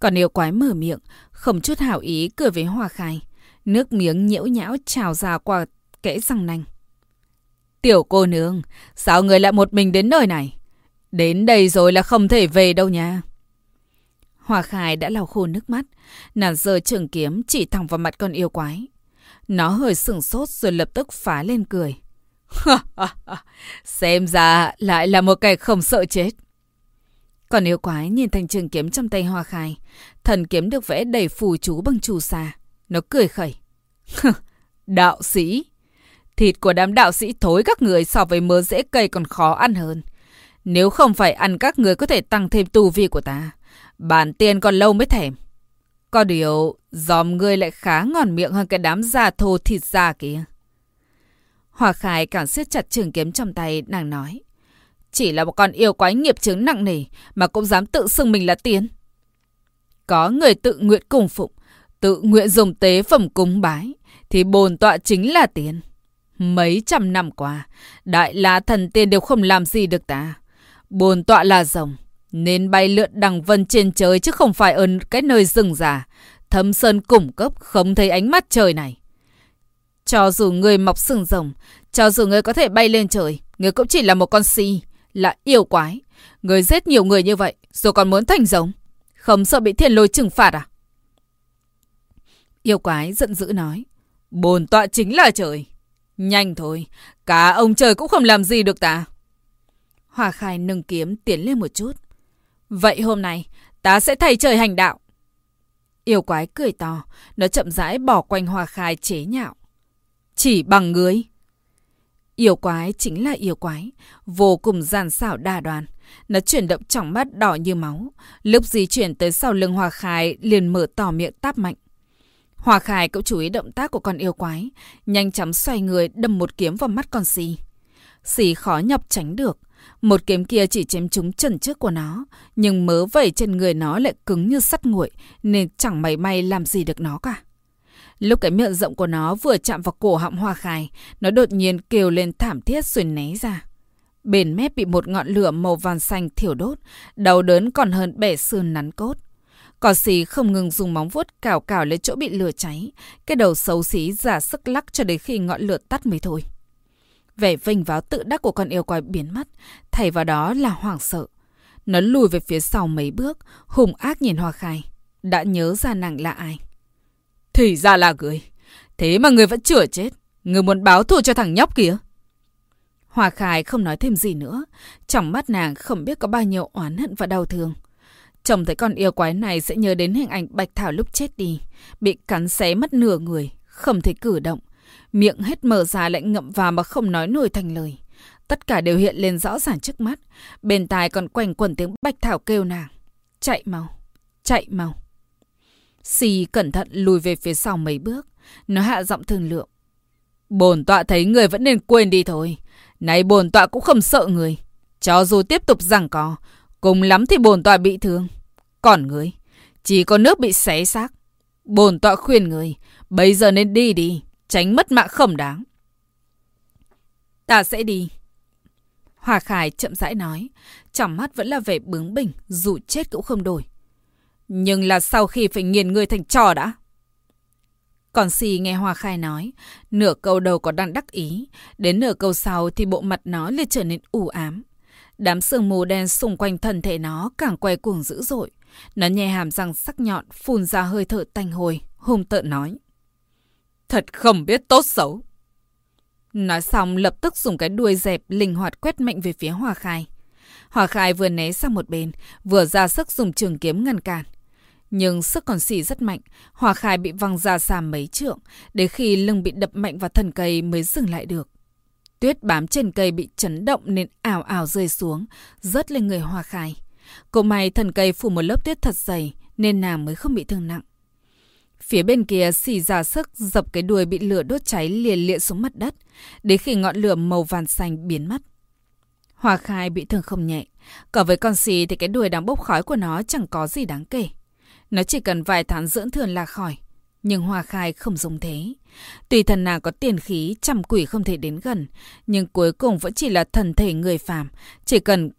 Còn yêu quái mở miệng, không chút hảo ý cười với Hoa Khai. Nước miếng nhiễu nhão trào ra qua kẽ răng nanh. Tiểu cô nương, sao người lại một mình đến nơi này? Đến đây rồi là không thể về đâu nha. Hoa Khai đã lau khô nước mắt, nàng giơ trường kiếm chỉ thẳng vào mặt con yêu quái. Nó hơi sừng sốt rồi lập tức phá lên cười. Xem ra lại là một kẻ không sợ chết. Còn yêu quái nhìn thành trường kiếm trong tay hoa khai. Thần kiếm được vẽ đầy phù chú bằng trù xà. Nó cười khẩy. đạo sĩ. Thịt của đám đạo sĩ thối các người so với mớ rễ cây còn khó ăn hơn. Nếu không phải ăn các người có thể tăng thêm tu vi của ta. Bản tiền còn lâu mới thèm. Có điều, dòm ngươi lại khá ngon miệng hơn cái đám già thô thịt da kia. Hòa Khai càng siết chặt trường kiếm trong tay, nàng nói. Chỉ là một con yêu quái nghiệp chứng nặng nề mà cũng dám tự xưng mình là tiên. Có người tự nguyện cùng phụng, tự nguyện dùng tế phẩm cúng bái, thì bồn tọa chính là tiên. Mấy trăm năm qua, đại la thần tiên đều không làm gì được ta. Bồn tọa là rồng, nên bay lượn đằng vân trên trời chứ không phải ở cái nơi rừng già. Thâm sơn củng cấp không thấy ánh mắt trời này. Cho dù người mọc sừng rồng, cho dù người có thể bay lên trời, người cũng chỉ là một con si, là yêu quái. Người giết nhiều người như vậy, rồi còn muốn thành giống. Không sợ bị thiên lôi trừng phạt à? Yêu quái giận dữ nói. Bồn tọa chính là trời. Nhanh thôi, cả ông trời cũng không làm gì được ta. Hòa khai nâng kiếm tiến lên một chút. Vậy hôm nay, ta sẽ thay trời hành đạo. Yêu quái cười to, nó chậm rãi bỏ quanh hòa khai chế nhạo. Chỉ bằng người. Yêu quái chính là yêu quái, vô cùng gian xảo đa đoan. Nó chuyển động trong mắt đỏ như máu. Lúc di chuyển tới sau lưng Hòa Khai liền mở tỏ miệng táp mạnh. Hòa Khai cũng chú ý động tác của con yêu quái, nhanh chóng xoay người đâm một kiếm vào mắt con xì. Xì khó nhọc tránh được. Một kiếm kia chỉ chém trúng chân trước của nó, nhưng mớ vẩy trên người nó lại cứng như sắt nguội, nên chẳng mảy may làm gì được nó cả. Lúc cái miệng rộng của nó vừa chạm vào cổ họng hoa khai, nó đột nhiên kêu lên thảm thiết rồi né ra. Bên mép bị một ngọn lửa màu vàng xanh thiểu đốt, đau đớn còn hơn bẻ xương nắn cốt. Cỏ xí không ngừng dùng móng vuốt cào cào lên chỗ bị lửa cháy, cái đầu xấu xí giả sức lắc cho đến khi ngọn lửa tắt mới thôi. Vẻ vinh váo tự đắc của con yêu quái biến mất, thay vào đó là hoảng sợ. Nó lùi về phía sau mấy bước, hùng ác nhìn Hoa Khai. Đã nhớ ra nàng là ai. Thì ra là người. Thế mà người vẫn chưa chết. Người muốn báo thù cho thằng nhóc kia. Hòa Khai không nói thêm gì nữa. Trong mắt nàng không biết có bao nhiêu oán hận và đau thương. Chồng thấy con yêu quái này sẽ nhớ đến hình ảnh Bạch Thảo lúc chết đi. Bị cắn xé mất nửa người, không thể cử động. Miệng hết mở ra lại ngậm vào mà không nói nổi thành lời. Tất cả đều hiện lên rõ ràng trước mắt. Bên tai còn quanh quẩn tiếng Bạch Thảo kêu nàng. Chạy mau, chạy mau. Xì cẩn thận lùi về phía sau mấy bước. Nó hạ giọng thương lượng. Bồn tọa thấy người vẫn nên quên đi thôi. Này bồn tọa cũng không sợ người. Cho dù tiếp tục rằng có, cùng lắm thì bồn tọa bị thương. Còn người, chỉ có nước bị xé xác. Bồn tọa khuyên người, bây giờ nên đi đi, tránh mất mạng không đáng. Ta sẽ đi. Hòa Khải chậm rãi nói, trong mắt vẫn là vẻ bướng bỉnh, dù chết cũng không đổi. Nhưng là sau khi phải nghiền ngươi thành trò đã. Còn si nghe Hoa Khai nói, nửa câu đầu có đang đắc ý, đến nửa câu sau thì bộ mặt nó liền trở nên u ám. Đám sương mù đen xung quanh thân thể nó càng quay cuồng dữ dội. Nó nhè hàm răng sắc nhọn, phun ra hơi thở tanh hồi, hung tợn nói. Thật không biết tốt xấu. Nói xong lập tức dùng cái đuôi dẹp linh hoạt quét mạnh về phía Hoa Khai. Hoa Khai vừa né sang một bên, vừa ra sức dùng trường kiếm ngăn cản. Nhưng sức còn xỉ rất mạnh, hòa Khai bị văng ra xa mấy trượng, đến khi lưng bị đập mạnh vào thân cây mới dừng lại được. Tuyết bám trên cây bị chấn động nên ảo ảo rơi xuống, rớt lên người hòa Khai. Cô may thân cây phủ một lớp tuyết thật dày nên nàng mới không bị thương nặng. Phía bên kia xì ra sức dập cái đuôi bị lửa đốt cháy liền liệ xuống mặt đất, đến khi ngọn lửa màu vàng xanh biến mất. hòa khai bị thương không nhẹ, cả với con xì thì cái đuôi đang bốc khói của nó chẳng có gì đáng kể. Nó chỉ cần vài tháng dưỡng thường là khỏi, nhưng Hoa khai không giống thế. Tùy thần nàng có tiền khí, trăm quỷ không thể đến gần, nhưng cuối cùng vẫn chỉ là thần thể người phàm, chỉ cần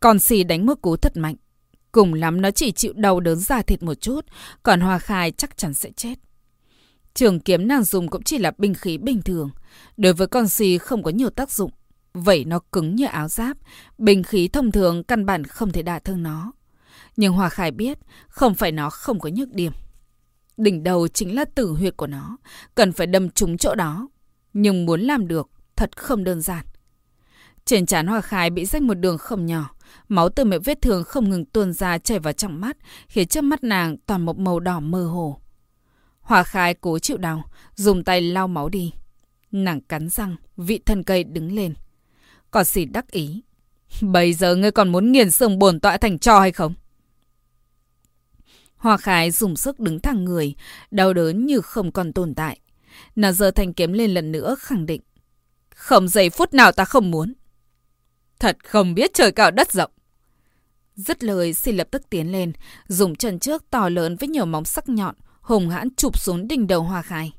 con xì đánh một cú thật mạnh. Cùng lắm nó chỉ chịu đau đớn da thịt một chút, còn Hoa Khai chắc chắn sẽ chết. Trường kiếm nàng dùng cũng chỉ là binh khí bình thường. Đối với con xì không có nhiều tác dụng. Vậy nó cứng như áo giáp. Binh khí thông thường căn bản không thể đả thương nó. Nhưng Hoa Khai biết không phải nó không có nhược điểm. Đỉnh đầu chính là tử huyệt của nó. Cần phải đâm trúng chỗ đó. Nhưng muốn làm được thật không đơn giản. Trên trán Hoa Khai bị rách một đường không nhỏ. Máu từ miệng vết thương không ngừng tuôn ra chảy vào trong mắt, khiến trước mắt nàng toàn một màu đỏ mơ hồ. Hòa khai cố chịu đau, dùng tay lau máu đi. Nàng cắn răng, vị thân cây đứng lên. Còn xỉ đắc ý. Bây giờ ngươi còn muốn nghiền xương bồn tọa thành cho hay không? Hoa khai dùng sức đứng thẳng người, đau đớn như không còn tồn tại. Nàng giơ thanh kiếm lên lần nữa khẳng định. Không giây phút nào ta không muốn. Thật không biết trời cao đất rộng. Dứt lời xin lập tức tiến lên, dùng chân trước to lớn với nhiều móng sắc nhọn, hùng hãn chụp xuống đỉnh đầu Hoa Khai.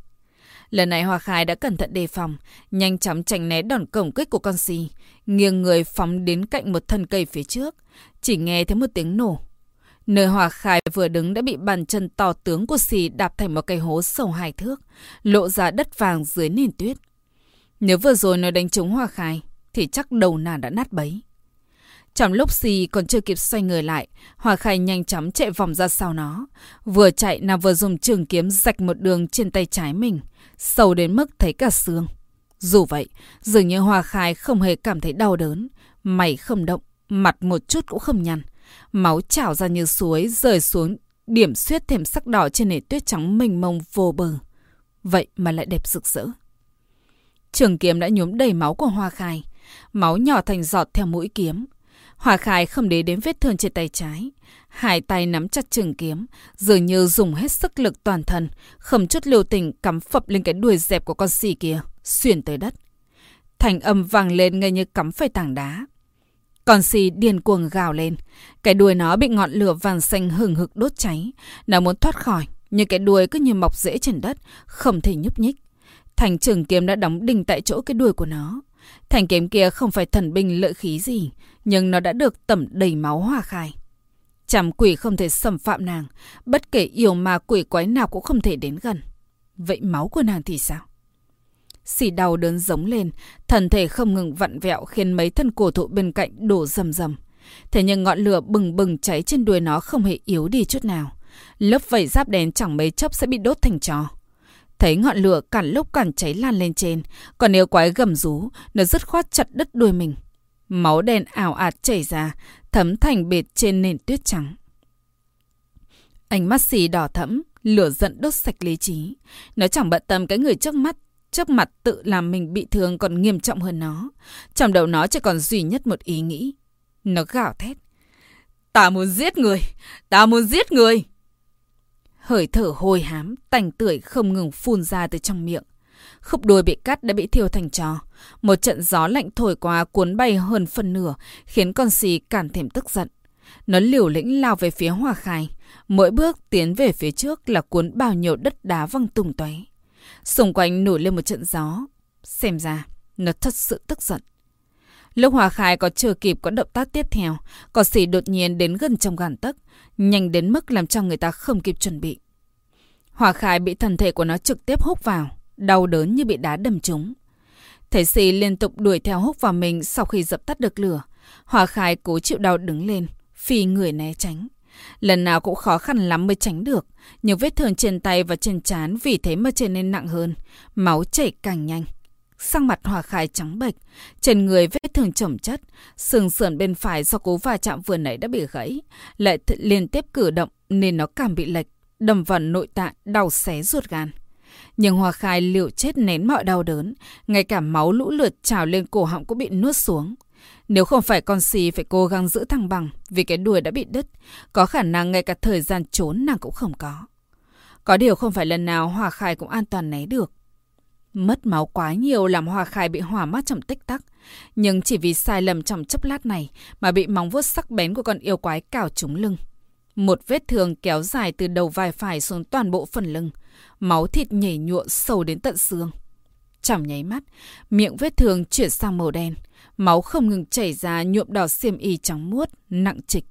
Lần này Hoa Khai đã cẩn thận đề phòng, nhanh chóng tránh né đòn cổng kích của con si, nghiêng người phóng đến cạnh một thân cây phía trước, chỉ nghe thấy một tiếng nổ. Nơi hòa Khai vừa đứng đã bị bàn chân to tướng của xì đạp thành một cây hố sâu hai thước, lộ ra đất vàng dưới nền tuyết. Nếu vừa rồi nó đánh trúng hòa Khai, thì chắc đầu nàng đã nát bấy. Trong lúc xì còn chưa kịp xoay người lại, Hòa Khai nhanh chóng chạy vòng ra sau nó. Vừa chạy nàng vừa dùng trường kiếm rạch một đường trên tay trái mình, sâu đến mức thấy cả xương. Dù vậy, dường như Hòa Khai không hề cảm thấy đau đớn. Mày không động, mặt một chút cũng không nhăn. Máu trào ra như suối, rời xuống, điểm xuyết thêm sắc đỏ trên nền tuyết trắng mênh mông vô bờ. Vậy mà lại đẹp rực rỡ. Trường kiếm đã nhuốm đầy máu của Hoa Khai. Máu nhỏ thành giọt theo mũi kiếm. Hoa Khai không để đến vết thương trên tay trái. Hai tay nắm chặt trường kiếm, dường như dùng hết sức lực toàn thân, không chút lưu tình cắm phập lên cái đuôi dẹp của con xì kia, xuyên tới đất. Thành âm vang lên ngay như cắm phải tảng đá. Con xì điên cuồng gào lên. Cái đuôi nó bị ngọn lửa vàng xanh hừng hực đốt cháy. Nó muốn thoát khỏi, nhưng cái đuôi cứ như mọc rễ trên đất, không thể nhúc nhích. Thành trường kiếm đã đóng đinh tại chỗ cái đuôi của nó. Thành kiếm kia không phải thần binh lợi khí gì, nhưng nó đã được tẩm đầy máu hòa khai. chàm quỷ không thể xâm phạm nàng, bất kể yêu ma quỷ quái nào cũng không thể đến gần. Vậy máu của nàng thì sao? Xỉ đau đớn giống lên, thân thể không ngừng vặn vẹo khiến mấy thân cổ thụ bên cạnh đổ rầm rầm. Thế nhưng ngọn lửa bừng bừng cháy trên đuôi nó không hề yếu đi chút nào. Lớp vảy giáp đen chẳng mấy chốc sẽ bị đốt thành trò. Thấy ngọn lửa cản lúc cản cháy lan lên trên, còn nếu quái gầm rú, nó dứt khoát chặt đứt đuôi mình. Máu đen ảo ạt chảy ra, thấm thành bệt trên nền tuyết trắng. Ánh mắt xì đỏ thẫm, lửa giận đốt sạch lý trí. Nó chẳng bận tâm cái người trước mắt, trước mặt tự làm mình bị thương còn nghiêm trọng hơn nó. Trong đầu nó chỉ còn duy nhất một ý nghĩ. Nó gào thét. Ta muốn giết người! Ta muốn giết người! Hơi thở hôi hám, tành tưởi không ngừng phun ra từ trong miệng. Khúc đuôi bị cắt đã bị thiêu thành trò. Một trận gió lạnh thổi qua cuốn bay hơn phần nửa, khiến con xì càng thêm tức giận. Nó liều lĩnh lao về phía hòa Khai. Mỗi bước tiến về phía trước là cuốn bao nhiêu đất đá văng tung tóe. Xung quanh nổi lên một trận gió. Xem ra, nó thật sự tức giận. Lúc Hòa Khai có chưa kịp có động tác tiếp theo, cỏ xỉ đột nhiên đến gần trong gàn tấc, nhanh đến mức làm cho người ta không kịp chuẩn bị. Hòa Khai bị thân thể của nó trực tiếp hút vào, đau đớn như bị đá đâm trúng. Thể xì liên tục đuổi theo hút vào mình sau khi dập tắt được lửa. Hòa Khai cố chịu đau đứng lên, phi người né tránh. Lần nào cũng khó khăn lắm mới tránh được, nhưng vết thương trên tay và trên trán vì thế mà trở nên nặng hơn, máu chảy càng nhanh. Sang mặt Hòa Khai trắng bệch, trên người vết thương chồng chất, sườn sườn bên phải do cố va chạm vừa nãy đã bị gãy, lại liên tiếp cử động nên nó càng bị lệch, đầm vào nội tạng đau xé ruột gan. Nhưng Hòa Khai liệu chết nén mọi đau đớn, ngay cả máu lũ lượt trào lên cổ họng cũng bị nuốt xuống. Nếu không phải con xì phải cố gắng giữ thăng bằng vì cái đuôi đã bị đứt, có khả năng ngay cả thời gian trốn nàng cũng không có. Có điều không phải lần nào Hòa Khai cũng an toàn né được. Mất máu quá nhiều làm Hòa Khai bị hỏa mắt trong tích tắc. Nhưng chỉ vì sai lầm trong chấp lát này mà bị móng vuốt sắc bén của con yêu quái cào trúng lưng. Một vết thương kéo dài từ đầu vai phải xuống toàn bộ phần lưng. Máu thịt nhảy nhụa sâu đến tận xương. Chẳng nháy mắt, miệng vết thương chuyển sang màu đen. Máu không ngừng chảy ra nhuộm đỏ xiêm y trắng muốt, nặng trịch.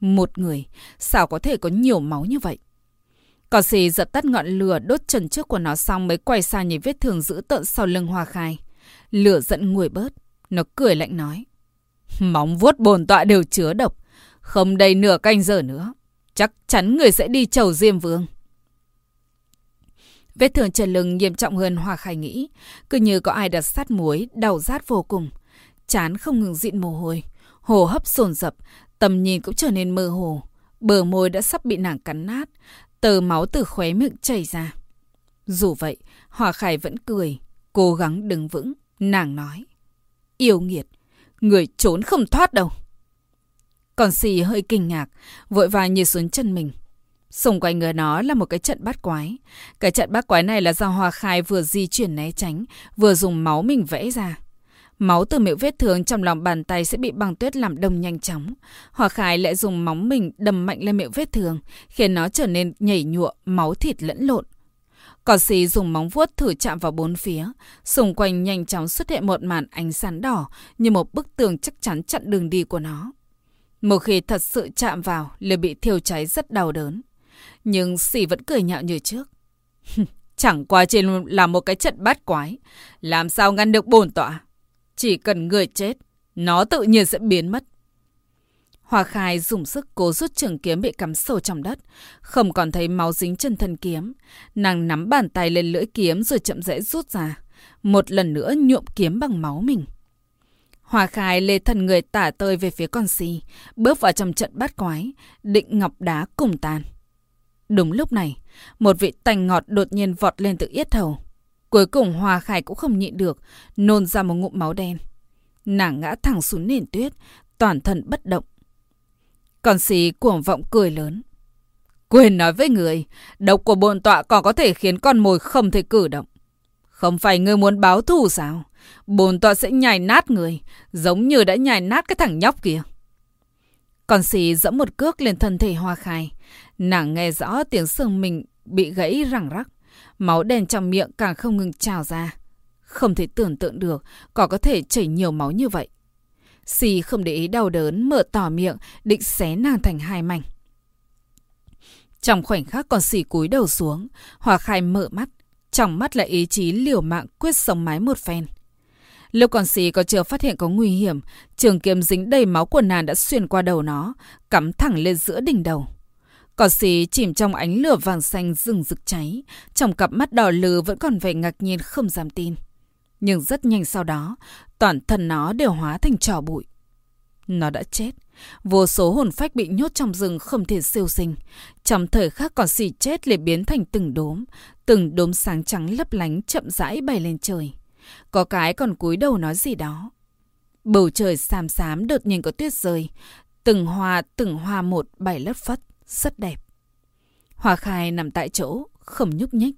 Một người, sao có thể có nhiều máu như vậy? Cỏ xì giật tắt ngọn lửa đốt trần trước của nó xong mới quay sang nhìn vết thương dữ tợn sau lưng hoa khai. Lửa giận nguội bớt. Nó cười lạnh nói. Móng vuốt bồn tọa đều chứa độc. Không đầy nửa canh giờ nữa. Chắc chắn người sẽ đi chầu Diêm Vương. Vết thương trên lưng nghiêm trọng hơn Hoa Khai nghĩ. Cứ như có ai đặt sát muối, đau rát vô cùng. Chán không ngừng dịn mồ hôi. Hồ hấp sồn dập, tầm nhìn cũng trở nên mơ hồ. Bờ môi đã sắp bị nàng cắn nát, tờ máu từ khóe miệng chảy ra. Dù vậy, Hòa Khải vẫn cười, cố gắng đứng vững, nàng nói. Yêu nghiệt, người trốn không thoát đâu. Còn xì hơi kinh ngạc, vội vàng nhìn xuống chân mình. Xung quanh người nó là một cái trận bắt quái. Cái trận bắt quái này là do Hòa Khai vừa di chuyển né tránh, vừa dùng máu mình vẽ ra. Máu từ miệng vết thương trong lòng bàn tay sẽ bị băng tuyết làm đông nhanh chóng. Hòa Khải lại dùng móng mình đâm mạnh lên miệng vết thương, khiến nó trở nên nhảy nhụa, máu thịt lẫn lộn. Cỏ xì dùng móng vuốt thử chạm vào bốn phía. Xung quanh nhanh chóng xuất hiện một màn ánh sáng đỏ như một bức tường chắc chắn chặn đường đi của nó. Một khi thật sự chạm vào, liền bị thiêu cháy rất đau đớn. Nhưng xì vẫn cười nhạo như trước. Chẳng qua trên là một cái trận bát quái. Làm sao ngăn được bồn tọa? Chỉ cần người chết, nó tự nhiên sẽ biến mất. Hoa khai dùng sức cố rút trường kiếm bị cắm sâu trong đất, không còn thấy máu dính chân thân kiếm. Nàng nắm bàn tay lên lưỡi kiếm rồi chậm rãi rút ra. Một lần nữa nhuộm kiếm bằng máu mình. Hoa khai lê thần người tả tơi về phía con si, bước vào trong trận bát quái, định ngọc đá cùng tan. Đúng lúc này, một vị tành ngọt đột nhiên vọt lên từ yết hầu. Cuối cùng Hoa Khải cũng không nhịn được, nôn ra một ngụm máu đen. Nàng ngã thẳng xuống nền tuyết, toàn thân bất động. Còn xì cuồng vọng cười lớn. Quên nói với người, độc của bồn tọa còn có thể khiến con mồi không thể cử động. Không phải người muốn báo thù sao? Bồn tọa sẽ nhài nát người, giống như đã nhài nát cái thằng nhóc kia. Còn xì dẫm một cước lên thân thể hoa khai. Nàng nghe rõ tiếng xương mình bị gãy răng rắc. Máu đen trong miệng càng không ngừng trào ra. Không thể tưởng tượng được có có thể chảy nhiều máu như vậy. Xì không để ý đau đớn mở tỏ miệng định xé nàng thành hai mảnh. Trong khoảnh khắc còn xì cúi đầu xuống, Hòa Khai mở mắt. Trong mắt là ý chí liều mạng quyết sống mái một phen. Lúc còn xì có chưa phát hiện có nguy hiểm, trường kiếm dính đầy máu của nàng đã xuyên qua đầu nó, cắm thẳng lên giữa đỉnh đầu. Cỏ xì chìm trong ánh lửa vàng xanh rừng rực cháy, trong cặp mắt đỏ lừ vẫn còn vẻ ngạc nhiên không dám tin. Nhưng rất nhanh sau đó, toàn thân nó đều hóa thành trò bụi. Nó đã chết. Vô số hồn phách bị nhốt trong rừng không thể siêu sinh. Trong thời khắc còn xì chết liền biến thành từng đốm. Từng đốm sáng trắng lấp lánh chậm rãi bay lên trời. Có cái còn cúi đầu nói gì đó. Bầu trời xám xám đột nhiên có tuyết rơi. Từng hoa, từng hoa một bay lất phất rất đẹp. Hoa khai nằm tại chỗ, không nhúc nhích.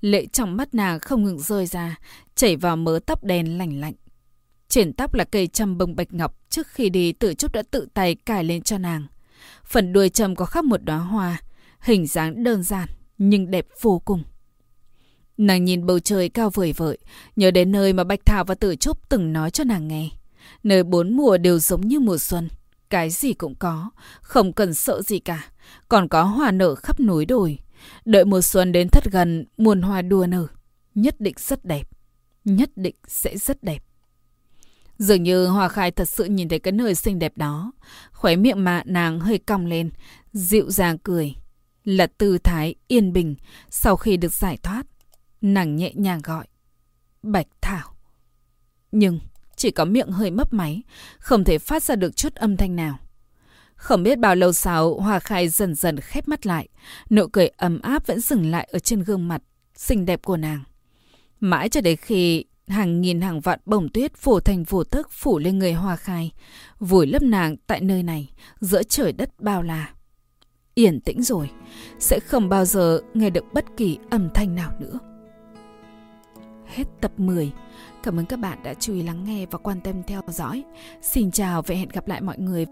Lệ trong mắt nàng không ngừng rơi ra, chảy vào mớ tóc đen lành lạnh. Trên tóc là cây châm bông bạch ngọc trước khi đi tự trúc đã tự tay cài lên cho nàng. Phần đuôi châm có khắp một đóa hoa, hình dáng đơn giản nhưng đẹp vô cùng. Nàng nhìn bầu trời cao vời vợi, nhớ đến nơi mà Bạch Thảo và Tử Trúc từng nói cho nàng nghe. nơi bốn mùa đều giống như mùa xuân. Cái gì cũng có, không cần sợ gì cả. Còn có hoa nở khắp núi đồi. Đợi mùa xuân đến thất gần, muôn hoa đua nở. Nhất định rất đẹp. Nhất định sẽ rất đẹp. Dường như Hoa Khai thật sự nhìn thấy cái nơi xinh đẹp đó. Khóe miệng mà nàng hơi cong lên, dịu dàng cười. Là tư thái yên bình sau khi được giải thoát. Nàng nhẹ nhàng gọi. Bạch Thảo. Nhưng chỉ có miệng hơi mấp máy, không thể phát ra được chút âm thanh nào. Không biết bao lâu sau, Hoa Khai dần dần khép mắt lại. Nụ cười ấm áp vẫn dừng lại ở trên gương mặt xinh đẹp của nàng. Mãi cho đến khi hàng nghìn hàng vạn bông tuyết phủ thành vô tức phủ lên người Hoa Khai, vùi lấp nàng tại nơi này, giữa trời đất bao la. Yên tĩnh rồi, sẽ không bao giờ nghe được bất kỳ âm thanh nào nữa. Hết tập 10. Cảm ơn các bạn đã chú ý lắng nghe và quan tâm theo dõi. Xin chào và hẹn gặp lại mọi người